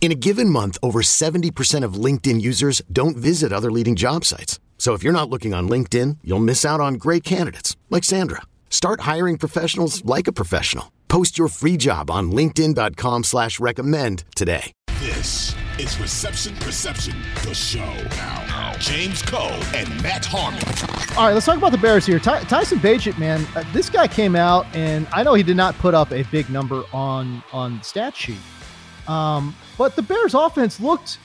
In a given month, over 70% of LinkedIn users don't visit other leading job sites. So if you're not looking on LinkedIn, you'll miss out on great candidates like Sandra. Start hiring professionals like a professional. Post your free job on LinkedIn.com slash recommend today. This is Reception Perception, the show. Now, James Koh and Matt Harmon. All right, let's talk about the Bears here. Ty- Tyson Bagent, man, uh, this guy came out, and I know he did not put up a big number on on the stat sheet, um, but the Bears' offense looked.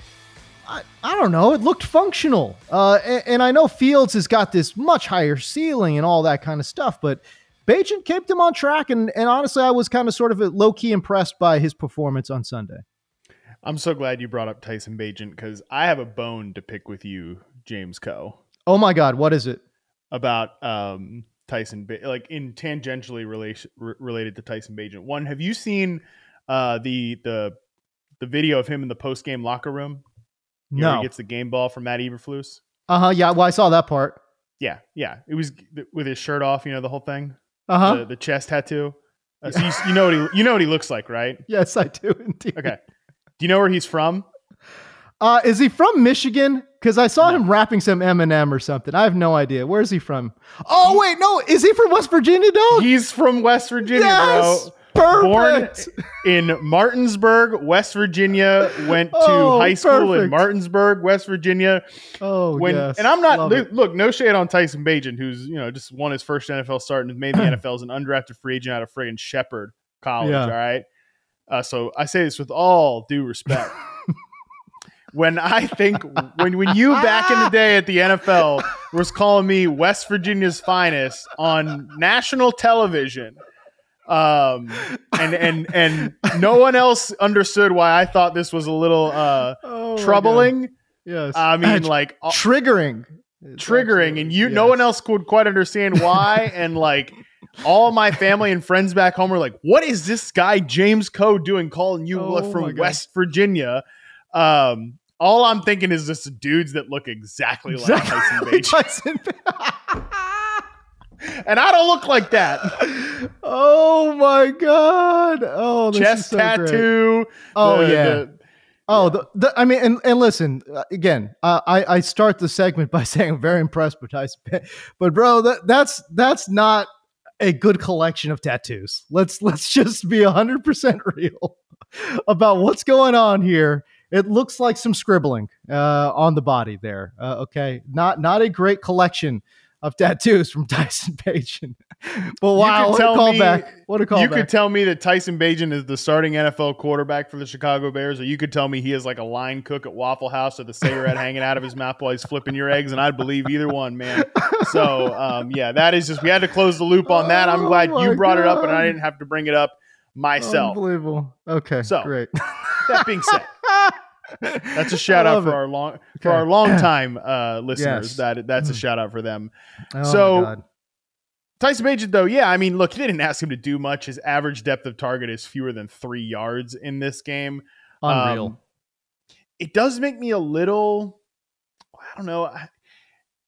I, I don't know. It looked functional, uh, and, and I know Fields has got this much higher ceiling and all that kind of stuff, but Bagent kept him on track, and, and honestly, I was kind of sort of low key impressed by his performance on Sunday. I'm so glad you brought up Tyson Bagent because I have a bone to pick with you, James Koh. Oh my God, what is it? About um, Tyson, ba- like in tangentially relation, r- related to Tyson Bagent. One, have you seen uh, the the the video of him in the post game locker room? You know, where he gets the game ball from Matt Eberflus. Uh huh. Yeah. Well, I saw that part. Yeah, yeah. It was with his shirt off. You know the whole thing. Uh huh. The, the chest tattoo. Uh, so you, you know what he you know what he looks like, right? Yes, I do indeed. Okay. Do you know where he's from? Uh, is he from Michigan? Because I saw him rapping some Eminem or something. I have no idea. Where is he from? Oh wait, no. Is he from West Virginia, dog? He's from West Virginia, yes, bro. Born in Martinsburg, West Virginia. Went to Oh, high school in. Martinsburg, West Virginia. Oh, When yes. and I'm not look, look, no shade on Tyson Bagent, who's you know just won his first NFL start and made the NFL as an undrafted free agent out of friggin' Shepherd College. Yeah. All right. Uh, so I say this with all due respect. when I think when when you back in the day at the NFL was calling me West Virginia's finest on national television, um, and and and no one else understood why I thought this was a little uh Oh, troubling. Yes. I mean, like uh, triggering. It's triggering, and you, no one else could quite understand why. and like, all my family and friends back home were like, "What is this guy James Koh doing calling you Oh from God. West Virginia?" Um, all I'm thinking is just dudes that look exactly, like Tyson Exactly. Tyson- and I don't look like that. oh my god! Oh, Chest so great. tattoo. Oh the- yeah. the- Oh, the, the, I mean, and, and listen, uh, again, uh, I, I start the segment by saying I'm very impressed with Tyson, but bro, that, that's that's not a good collection of tattoos. Let's let's just be hundred percent real about what's going on here. It looks like some scribbling uh, on the body there. Uh, okay, not not a great collection of tattoos from Tyson Bagent. but wow, what a callback! What a callback! You could tell me that Tyson Bagent is the starting NFL quarterback for the Chicago Bears, or you could tell me he is like a line cook at Waffle House with a cigarette hanging out of his mouth while he's flipping your eggs, and I'd believe either one, man. So, um, yeah, that is just we had to close the loop on that. I'm Oh glad my you brought it up, and I didn't have to bring it up myself. Unbelievable. Okay, So, great. That being said, that's a shout out for it. our long for Okay. our long time uh, listeners. Yes. That that's a Mm. shout out for them. Oh, So-. Tyson Bagent, though, yeah, I mean, look, he didn't ask him to do much. His average depth of target is fewer than three yards in this game. unreal. Um, it does make me a little, I don't know. I,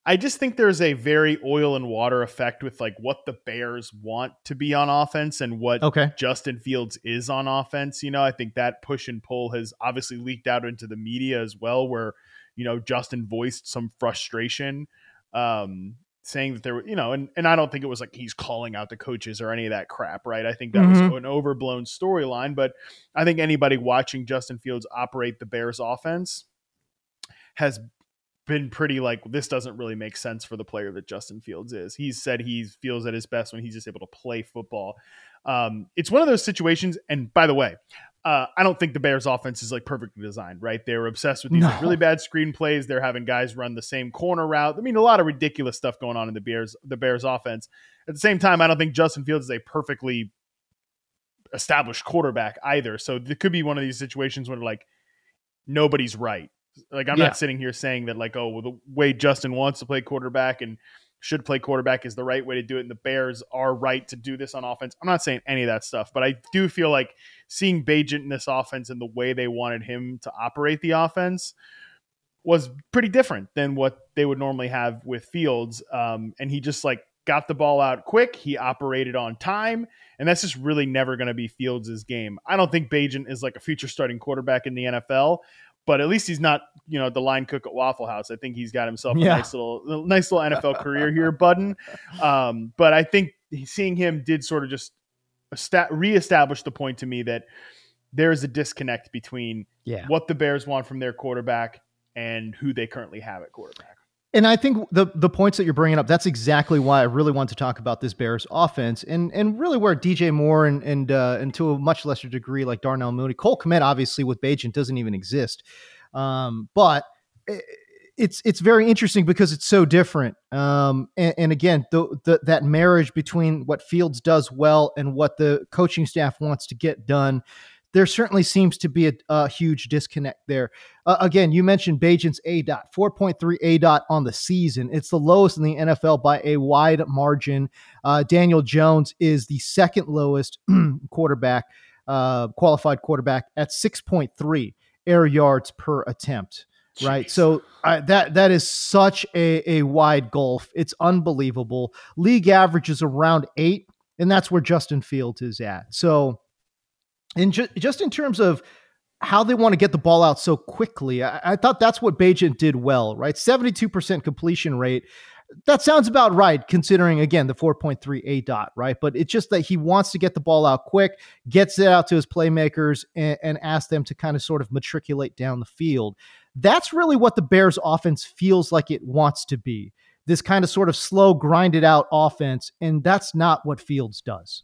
I just think there's a very oil and water effect with like what the Bears want to be on offense and what Okay. Justin Fields is on offense. You know, I think that push and pull has obviously leaked out into the media as well, where, you know, Justin voiced some frustration, um, saying that there were, you know, and, and I don't think it was like he's calling out the coaches or any of that crap, right? I think that Mhm. was an overblown storyline, but I think anybody watching Justin Fields operate the Bears offense has been pretty like this doesn't really make sense for the player that Justin Fields is. He's said he feels at his best when he's just able to play football. Um, it's one of those situations. And by the way, uh, I don't think the Bears offense is like perfectly designed, right? They're obsessed with these like, really bad screen plays. They're having guys run the same corner route. I mean, a lot of ridiculous stuff going on in the Bears, the Bears offense. At the same time, I don't think Justin Fields is a perfectly established quarterback either. So it could be one of these situations where like nobody's right. Like I'm Yeah. not sitting here saying that like oh well, the way Justin wants to play quarterback and should play quarterback is the right way to do it and the Bears are right to do this on offense. I'm not saying any of that stuff, but I do feel like seeing Bagent in this offense and the way they wanted him to operate the offense was pretty different than what they would normally have with Fields. Um, and he just like got the ball out quick. He operated on time, and that's just really never going to be Fields' game. I don't think Bagent is like a future starting quarterback in the NFL, but at least he's not, you know, the line cook at Waffle House. I think he's got himself a Yeah. nice little, nice little NFL career here, Budden. Um, but I think seeing him did sort of just esta- reestablish the point to me that there is a disconnect between Yeah. what the Bears want from their quarterback and who they currently have at quarterback. And I think the the points that you're bringing up, that's exactly why I really want to talk about this Bears offense, and and really where DJ Moore and and uh, and to a much lesser degree like Darnell Mooney, Cole Kmet obviously with Bagent doesn't even exist, um, but i- it's it's very interesting because it's so different. Um, and, and again, the, the that marriage between what Fields does well and what the coaching staff wants to get done. There certainly seems to be a, a huge disconnect there. Uh, again, you mentioned Bagent's A dot, 4.3 A dot on the season. It's the lowest in the NFL by a wide margin. Uh, Daniel Jones is the second lowest quarterback, uh, qualified quarterback at 6.3 air yards per attempt. Right. So I, that that is such a, a wide gulf. It's unbelievable. League average is around eight, and that's where Justin Fields is at. So, in ju- just in terms of how they want to get the ball out so quickly. I, I thought that's what Bagent did well, right? 72% completion rate. That sounds about right, considering again the 4.3 A dot, right? But it's just that he wants to get the ball out quick, gets it out to his playmakers, and, and asks them to kind of sort of matriculate down the field. That's really what the Bears offense feels like it wants to be. This kind of sort of slow, grinded out offense, and that's not what Fields does.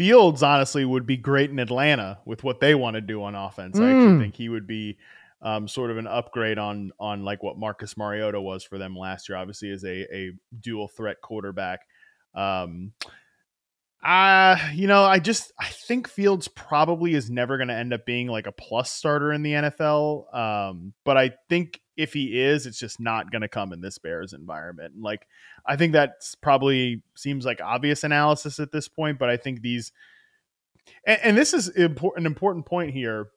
Fields honestly would be great in Atlanta with what they want to do on offense. I actually Mm. think he would be um, sort of an upgrade on on like what Marcus Mariota was for them last year. Obviously, as a a dual threat quarterback. Um, uh, you know, I just I think Fields probably is never going to end up being like a plus starter in the NFL. Um, but I think if he is, it's just not going to come in this Bears environment. Like I think that's probably seems like obvious analysis at this point, but I think these and, and this is an important point here.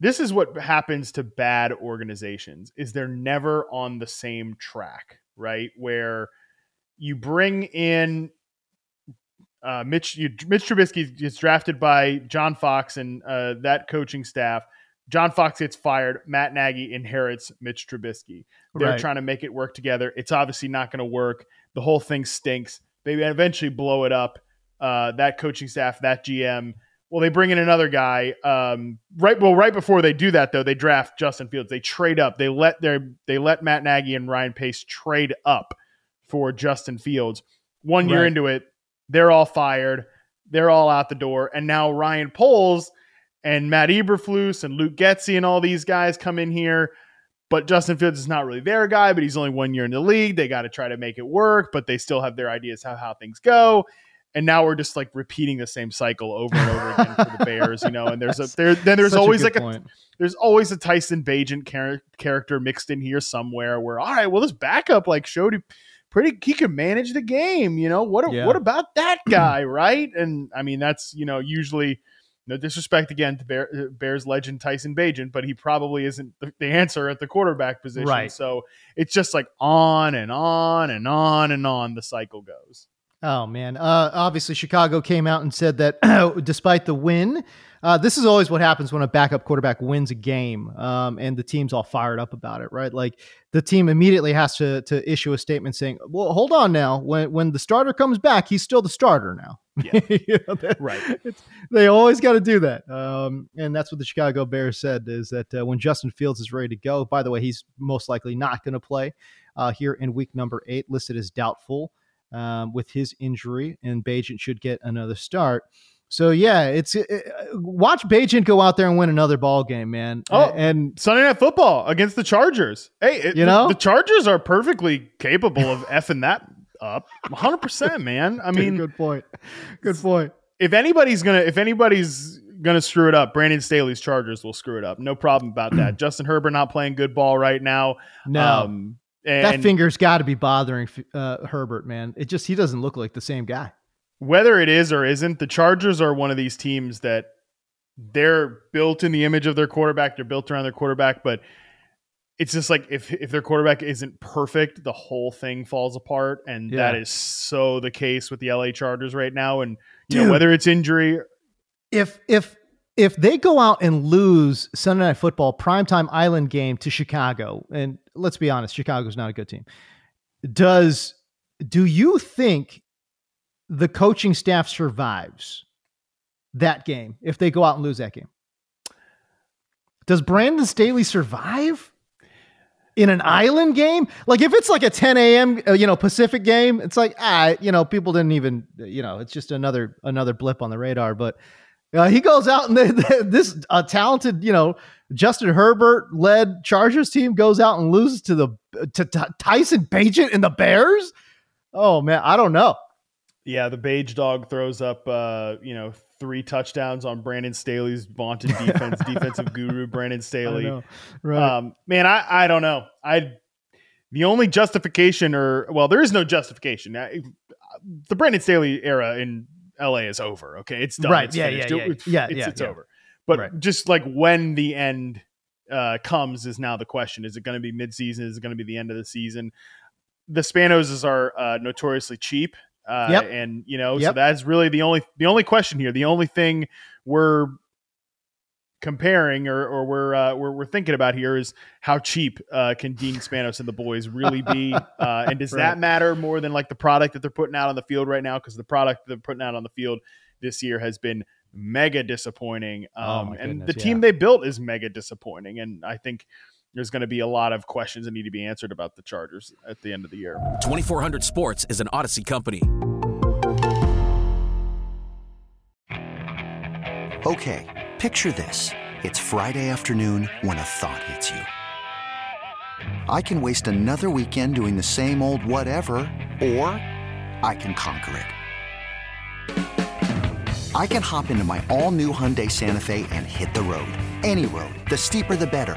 This is what happens to bad organizations is they're never on the same track, right? Where you bring in uh, Mitch you, Mitch Trubisky gets drafted by John Fox and uh, that coaching staff. John Fox gets fired. Matt Nagy inherits Mitch Trubisky. They're Right. trying to make it work together. It's obviously not going to work. The whole thing stinks. They eventually blow it up. Uh, that coaching staff, that GM. Well, they bring in another guy. Um, right. Well, right before they do that, though, they draft Justin Fields. They trade up. They let their they let Matt Nagy and Ryan Pace trade up for Justin Fields. One year Right. into it, they're all fired. They're all out the door, and now Ryan Poles and Matt Eberflus and Luke Getsy and all these guys come in here. But Justin Fields is not really their guy, but he's only one year in the league. They got to try to make it work, but they still have their ideas how how things go. And now we're just like repeating the same cycle over and over again for the Bears, you know. And there's a there then there's a always good like a there's always a Tyson Bagent char- character mixed in here somewhere. Where all right, well this backup like showed he pretty he could manage the game, you know. What Yeah. what about that guy, right? And I mean that's you know usually no disrespect again to Bear, uh, Bears legend Tyson Bagent, but he probably isn't the, the answer at the quarterback position. Right. So it's just like on and on and on and on the cycle goes. Oh man! Uh, obviously, Chicago came out and said that despite the win, uh, this is always what happens when a backup quarterback wins a game, um, and the team's all fired up about it, right? Like the team immediately has to to issue a statement saying, "Well, hold on now. When when the starter comes back, he's still the starter now." Yeah. You know, that- Right. it's- they always got to do that, um, and that's what the Chicago Bears said is that uh, when Justin Fields is ready to go. By the way, he's most likely not going to play uh, here in week number eight, listed as doubtful um, with his injury, and Bagent should get another start. So yeah, it's uh, watch Bagent go out there and win another ball game, man. Oh. and Sunday Night Football against the Chargers. Hey, it- You the- know? the, Chargers are perfectly capable of effing that up, 100. percent Man, I mean, good point. Good point. if anybody's gonna if anybody's gonna screw it up, Brandon Staley's Chargers will screw it up. No problem about that. Justin Herbert not playing good ball right now. No, Um, and that finger's got to be bothering uh, Herbert, man. It just he doesn't look like the same guy. whether it is or isn't, the Chargers are one of these teams that they're built in the image of their quarterback. They're built around their quarterback, but it's just like if if their quarterback isn't perfect, the whole thing falls apart, and that Yeah. is so the case with the LA Chargers right now. And you know whether it's injury, if if if they go out and lose Sunday Night Football primetime Island game to Chicago, and let's be honest, Chicago's not a good team. Does do you think the coaching staff survives that game if they go out and lose that game? Does Brandon Staley survive in an island game? Like if it's like a 10 a.m. uh, you know Pacific game, it's like ah, you know, people didn't even you know, it's just another another blip on the radar. But uh, he goes out and they, they- this uh, talented, you know, Justin Herbert led Chargers team goes out and loses to the to, to Tyson Bagent and the Bears. Oh man, I don't know. yeah, the beige dog throws up uh, you know three touchdowns on Brandon Staley's vaunted defense, defensive guru Brandon Staley. Right. Um, man, I, I don't know. I the only justification, or well, there is no justification. I, the Brandon Staley era in LA is over. Okay, it's done. Right. It's Yeah, finished. yeah, yeah. it's, Yeah, it's, yeah, it's yeah. over. But Right. just like when the end uh, comes is now the question. Is it going to be midseason? Is it going to be the end of the season? The Spanoses are uh, notoriously cheap. Uh, Yep. and you know, so that's really the only the only question here. The only thing we're comparing or, or we're, uh, we're we're thinking about here is how cheap uh, can Dean Spanos and the boys really be, uh, and does Right. that matter more than like the product that they're putting out on the field right now? Because the product they're putting out on the field this year has been mega disappointing, um, Oh, and goodness, the team yeah. they built is mega disappointing, and I think. There's going to be a lot of questions that need to be answered about the Chargers at the end of the year. 2400 Sports is an Audacy company. Okay, picture this. It's Friday afternoon when a thought hits you. I can waste another weekend doing the same old whatever, or I can conquer it. I can hop into my all new Hyundai Santa Fe and hit the road. Any road. The steeper, the better.